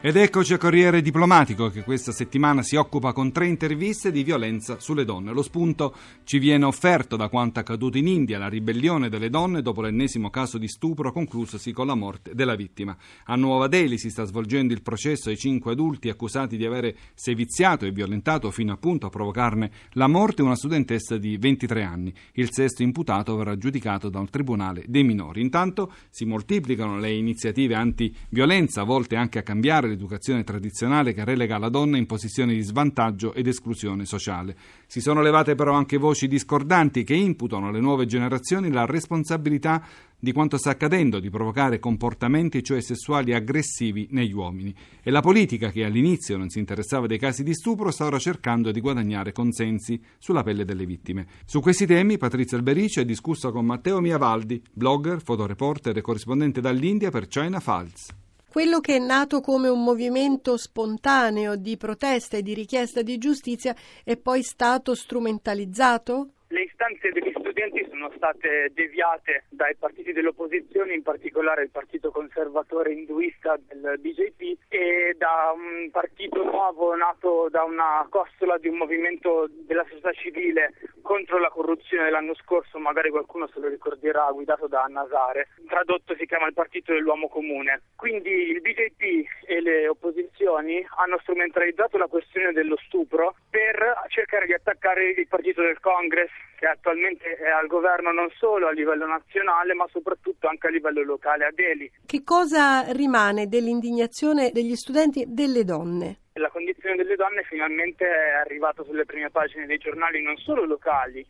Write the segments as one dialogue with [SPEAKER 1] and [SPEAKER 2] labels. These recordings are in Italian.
[SPEAKER 1] Ed eccoci a Corriere Diplomatico che questa settimana si occupa con tre interviste di violenza sulle donne. Lo spunto ci viene offerto da quanto accaduto in India, la ribellione delle donne dopo l'ennesimo caso di stupro conclusosi con la morte della vittima. A Nuova Delhi si sta svolgendo il processo ai cinque adulti accusati di avere seviziato e violentato fino appunto a provocarne la morte una studentessa di 23 anni. Il sesto imputato verrà giudicato da un tribunale dei minori. Intanto si moltiplicano le iniziative anti-violenza volte anche a cambiare l'educazione tradizionale che relega la donna in posizione di svantaggio ed esclusione sociale. Si sono levate però anche voci discordanti che imputano alle nuove generazioni la responsabilità di quanto sta accadendo, di provocare comportamenti, cioè sessuali aggressivi negli uomini. E la politica, che all'inizio non si interessava dei casi di stupro, sta ora cercando di guadagnare consensi sulla pelle delle vittime. Su questi temi Patrizia Alberici ha discusso con Matteo Miavaldi, blogger, fotoreporter e corrispondente dall'India per China Files.
[SPEAKER 2] Quello che è nato come un movimento spontaneo di protesta e di richiesta di giustizia è poi stato strumentalizzato?
[SPEAKER 3] Le istanze degli studenti sono state deviate dai partiti dell'opposizione, in particolare il partito conservatore induista del BJP e da un partito nuovo nato da una costola di un movimento della società civile contro la corruzione l'anno scorso, magari qualcuno se lo ricorderà, guidato da Annasare. Tradotto si chiama il partito dell'uomo comune. Quindi il BJP e le opposizioni hanno strumentalizzato la questione dello stupro per cercare di attaccare il partito del Congress che attualmente è al governo non solo a livello nazionale ma soprattutto anche a livello locale a Delhi.
[SPEAKER 2] Che cosa rimane dell'indignazione degli studenti e delle donne?
[SPEAKER 3] La condizione delle donne finalmente è arrivata sulle prime pagine dei giornali non solo locali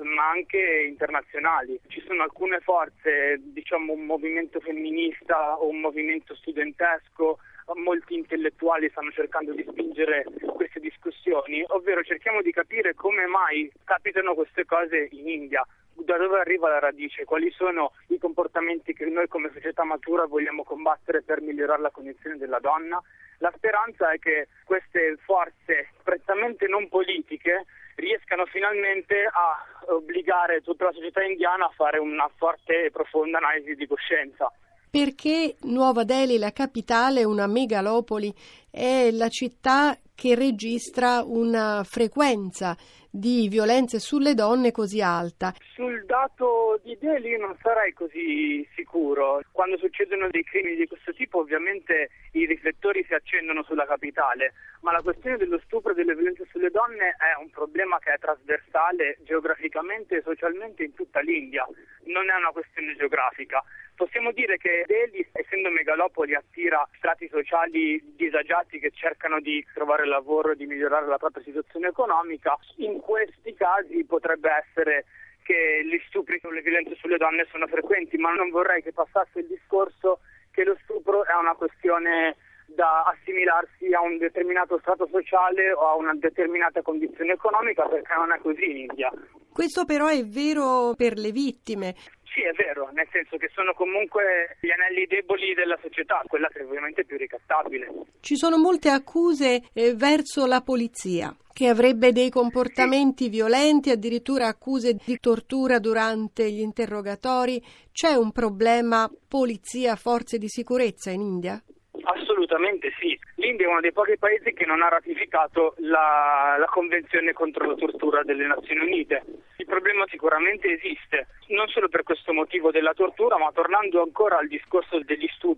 [SPEAKER 3] ma anche internazionali. Ci sono alcune forze, diciamo un movimento femminista o un movimento studentesco molti intellettuali stanno cercando di spingere queste discussioni, ovvero cerchiamo di capire come mai capitano queste cose in India, da dove arriva la radice, quali sono i comportamenti che noi come società matura vogliamo combattere per migliorare la condizione della donna. La speranza è che queste forze prettamente non politiche riescano finalmente a obbligare tutta la società indiana a fare una forte e profonda analisi di coscienza
[SPEAKER 2] perché Nuova Delhi, la capitale, una megalopoli, è la città che registra una frequenza di violenze sulle donne così alta.
[SPEAKER 3] Sul dato di Delhi non sarei così sicuro. Quando succedono dei crimini di questo tipo ovviamente i riflettori si accendono sulla capitale, ma la questione dello stupro e delle violenze sulle donne è un problema che è trasversale geograficamente e socialmente in tutta l'India, non è una questione geografica. Possiamo dire che Delhi, essendo megalopoli, attira strati sociali disagiati che cercano di trovare lavoro e di migliorare la propria situazione economica. In questi casi potrebbe essere che gli stupri o le violenze sulle donne sono frequenti, ma non vorrei che passasse il discorso che lo stupro è una questione da assimilarsi a un determinato strato sociale o a una determinata condizione economica perché non è così in India.
[SPEAKER 2] Questo però è vero per le vittime.
[SPEAKER 3] Sì, è vero, nel senso che sono comunque gli anelli deboli della società, quella che è ovviamente più ricattabile.
[SPEAKER 2] Ci sono molte accuse eh, verso la polizia che avrebbe dei comportamenti sì. violenti, addirittura accuse di tortura durante gli interrogatori. C'è un problema polizia, forze di sicurezza in India?
[SPEAKER 3] Assolutamente sì. L'India è uno dei pochi paesi che non ha ratificato la, la Convenzione contro la tortura delle Nazioni Unite. Il problema sicuramente esiste, non solo per questo motivo della tortura, ma tornando ancora al discorso degli stupri,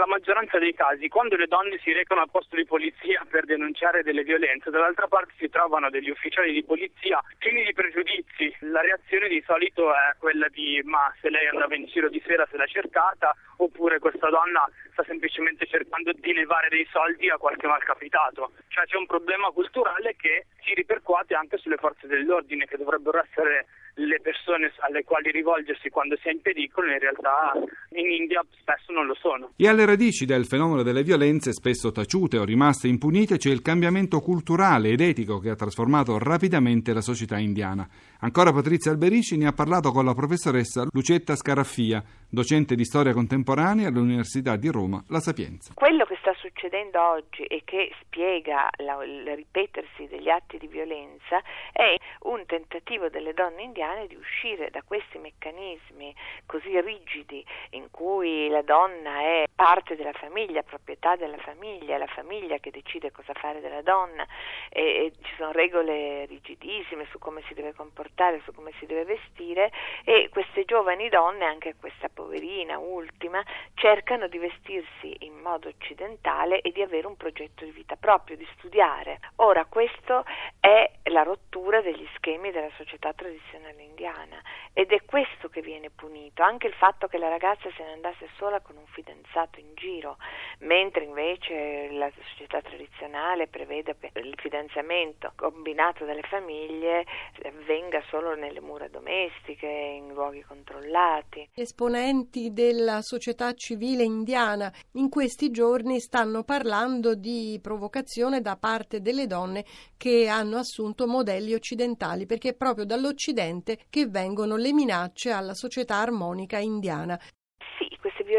[SPEAKER 3] nella maggioranza dei casi quando le donne si recano al posto di polizia per denunciare delle violenze, dall'altra parte si trovano degli ufficiali di polizia pieni di pregiudizi. La reazione di solito è quella di ma se lei andava in giro di sera se l'ha cercata, oppure questa donna sta semplicemente cercando di levare dei soldi a qualche malcapitato. Cioè c'è un problema culturale che si ripercuote anche sulle forze dell'ordine che dovrebbero essere le persone alle quali rivolgersi quando si è in pericolo, in realtà in India spesso non lo sono.
[SPEAKER 1] E alle radici del fenomeno delle violenze, spesso taciute o rimaste impunite, c'è il cambiamento culturale ed etico che ha trasformato rapidamente la società indiana. Ancora Patrizia Alberici ne ha parlato con la professoressa Lucetta Scaraffia, docente di storia contemporanea all'Università di Roma La Sapienza.
[SPEAKER 4] Quello che sta succedendo oggi e che spiega la, il ripetersi degli atti di violenza è un tentativo delle donne indiane di uscire da questi meccanismi così rigidi in cui la donna è parte della famiglia, proprietà della famiglia, è la famiglia che decide cosa fare della donna e, e ci sono regole rigidissime su come si deve comportare, su come si deve vestire e queste giovani donne, anche questa poverina ultima, cercano di vestirsi in modo occidentale e di avere un progetto di vita proprio, di studiare. Ora questo è la rottura degli schemi della società tradizionale indiana ed è questo che viene punito, anche il fatto che la ragazza se ne andasse sola con un fidanzato in giro, mentre invece la società tradizionale prevede che il fidanzamento combinato dalle famiglie avvenga solo nelle mura domestiche, in luoghi controllati.
[SPEAKER 2] Esponenti della società civile indiana in questi giorni stanno parlando di provocazione da parte delle donne che hanno assunto modelli occidentali, perché è proprio dall'Occidente che vengono le minacce alla società armonica indiana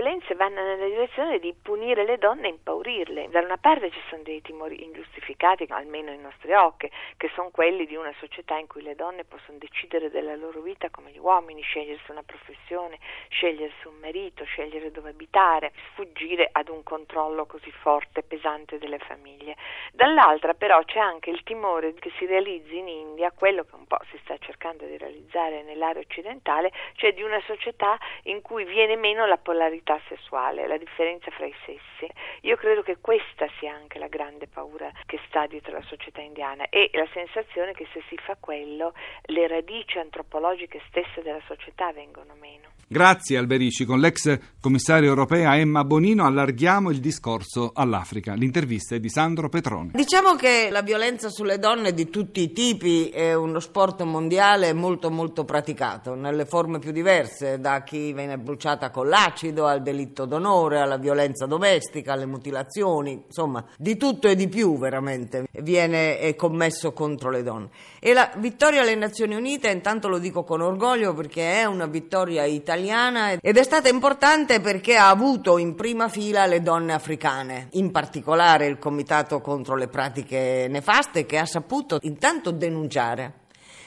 [SPEAKER 4] violenze vanno nella direzione di punire le donne e impaurirle. Da una parte ci sono dei timori ingiustificati, almeno ai nostri occhi, che sono quelli di una società in cui le donne possono decidere della loro vita come gli uomini, scegliersi una professione, scegliersi un marito, scegliere dove abitare, sfuggire ad un controllo così forte e pesante delle famiglie. Dall'altra però c'è anche il timore che si realizzi in India quello che un po' si sta cercando di realizzare nell'area occidentale, cioè di una società in cui viene meno la polarità identità sessuale, la differenza fra i sessi. Io credo che questa sia anche la grande paura che sta dietro la società indiana e la sensazione che se si fa quello le radici antropologiche stesse della società vengono meno.
[SPEAKER 1] Grazie Alberici. Con l'ex commissaria europea Emma Bonino allarghiamo il discorso all'Africa. L'intervista è di Sandro Petrone.
[SPEAKER 5] Diciamo che la violenza sulle donne di tutti i tipi è uno sport mondiale molto molto praticato nelle forme più diverse, da chi viene bruciata con l'acido al delitto d'onore, alla violenza domestica, alle mutilazioni, insomma, di tutto e di più veramente viene commesso contro le donne. E la vittoria alle Nazioni Unite, intanto lo dico con orgoglio perché è una vittoria italiana italiana ed è stata importante perché ha avuto in prima fila le donne africane, in particolare il Comitato contro le pratiche nefaste che ha saputo intanto denunciare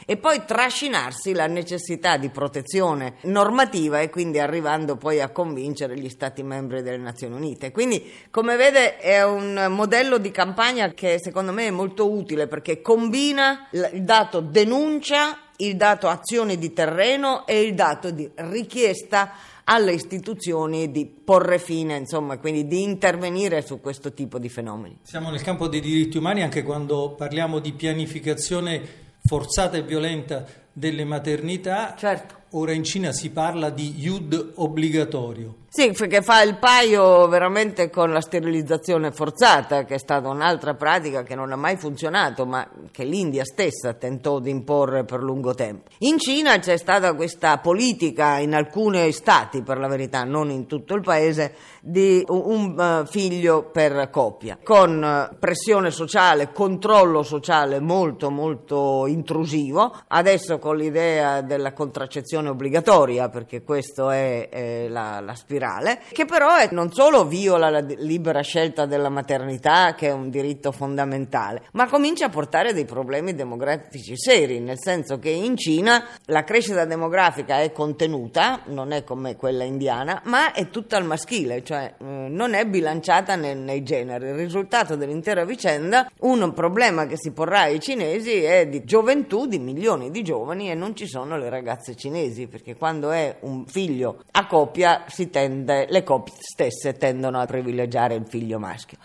[SPEAKER 5] e poi trascinarsi la necessità di protezione normativa e quindi arrivando poi a convincere gli Stati membri delle Nazioni Unite. Quindi, come vede, è un modello di campagna che secondo me è molto utile perché combina il dato denuncia il dato azione di terreno e il dato di richiesta alle istituzioni di porre fine, insomma, quindi di intervenire su questo tipo di fenomeni.
[SPEAKER 6] Siamo nel campo dei diritti umani anche quando parliamo di pianificazione forzata e violenta delle maternità.
[SPEAKER 5] Certo.
[SPEAKER 6] Ora in Cina si parla di iud obbligatorio.
[SPEAKER 5] Sì, perché fa il paio veramente con la sterilizzazione forzata, che è stata un'altra pratica che non ha mai funzionato, ma che l'India stessa tentò di imporre per lungo tempo. In Cina c'è stata questa politica, in alcuni stati per la verità, non in tutto il paese, di un uh, figlio per coppia, con uh, pressione sociale, controllo sociale molto molto intrusivo, adesso con l'idea della contraccezione obbligatoria, perché questo è, è la, la spirale che però è, non solo viola la libera scelta della maternità, che è un diritto fondamentale, ma comincia a portare dei problemi demografici seri, nel senso che in Cina la crescita demografica è contenuta, non è come quella indiana, ma è tutta al maschile, cioè eh, non è bilanciata nei, nei generi. Il risultato dell'intera vicenda, un problema che si porrà ai cinesi è di gioventù di milioni di giovani e non ci sono le ragazze cinesi, perché quando è un figlio a coppia si tende, le coppie stesse tendono a privilegiare il figlio maschio.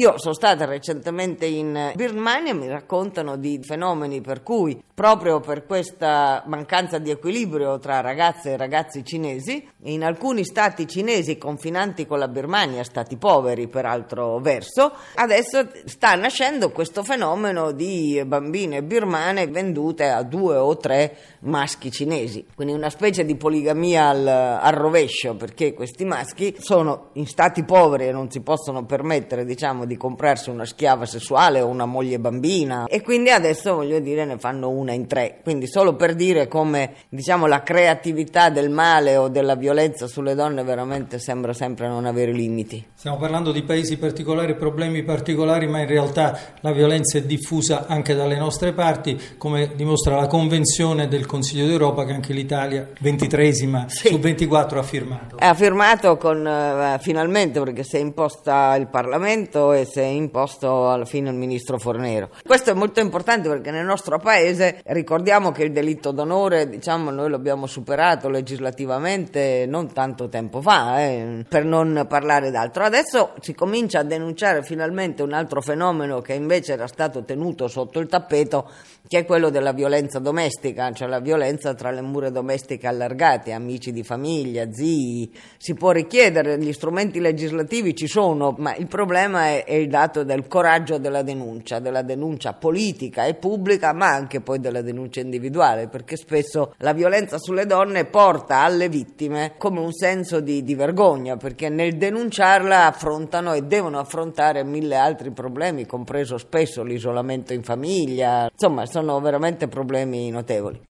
[SPEAKER 5] Io sono stata recentemente in Birmania e mi raccontano di fenomeni per cui, proprio per questa mancanza di equilibrio tra ragazze e ragazzi cinesi, in alcuni stati cinesi confinanti con la Birmania, stati poveri per altro verso, adesso sta nascendo questo fenomeno di bambine birmane vendute a due o tre maschi cinesi. Quindi una specie di poligamia al, al rovescio, perché questi maschi sono in stati poveri e non si possono permettere, diciamo, di comprarsi una schiava sessuale o una moglie bambina e quindi adesso voglio dire ne fanno una in tre. Quindi solo per dire come diciamo la creatività del male o della violenza sulle donne veramente sembra sempre non avere limiti.
[SPEAKER 6] Stiamo parlando di paesi particolari, problemi particolari, ma in realtà la violenza è diffusa anche dalle nostre parti, come dimostra la Convenzione del Consiglio d'Europa che anche l'Italia, 23esima sì. su 24, ha firmato.
[SPEAKER 5] Ha firmato con, uh, finalmente perché si è imposta il Parlamento e è imposto alla fine il Ministro Fornero. Questo è molto importante perché nel nostro Paese ricordiamo che il delitto d'onore, diciamo, noi l'abbiamo superato legislativamente non tanto tempo fa, eh, per non parlare d'altro. Adesso si comincia a denunciare finalmente un altro fenomeno che invece era stato tenuto sotto il tappeto, che è quello della violenza domestica, cioè la violenza tra le mura domestiche allargate, amici di famiglia, zii. Si può richiedere, gli strumenti legislativi ci sono, ma il problema è, è il dato del coraggio della denuncia, della denuncia politica e pubblica, ma anche poi della denuncia individuale, perché spesso la violenza sulle donne porta alle vittime come un senso di, di vergogna, perché nel denunciarla affrontano e devono affrontare mille altri problemi, compreso spesso l'isolamento in famiglia, insomma sono veramente problemi notevoli.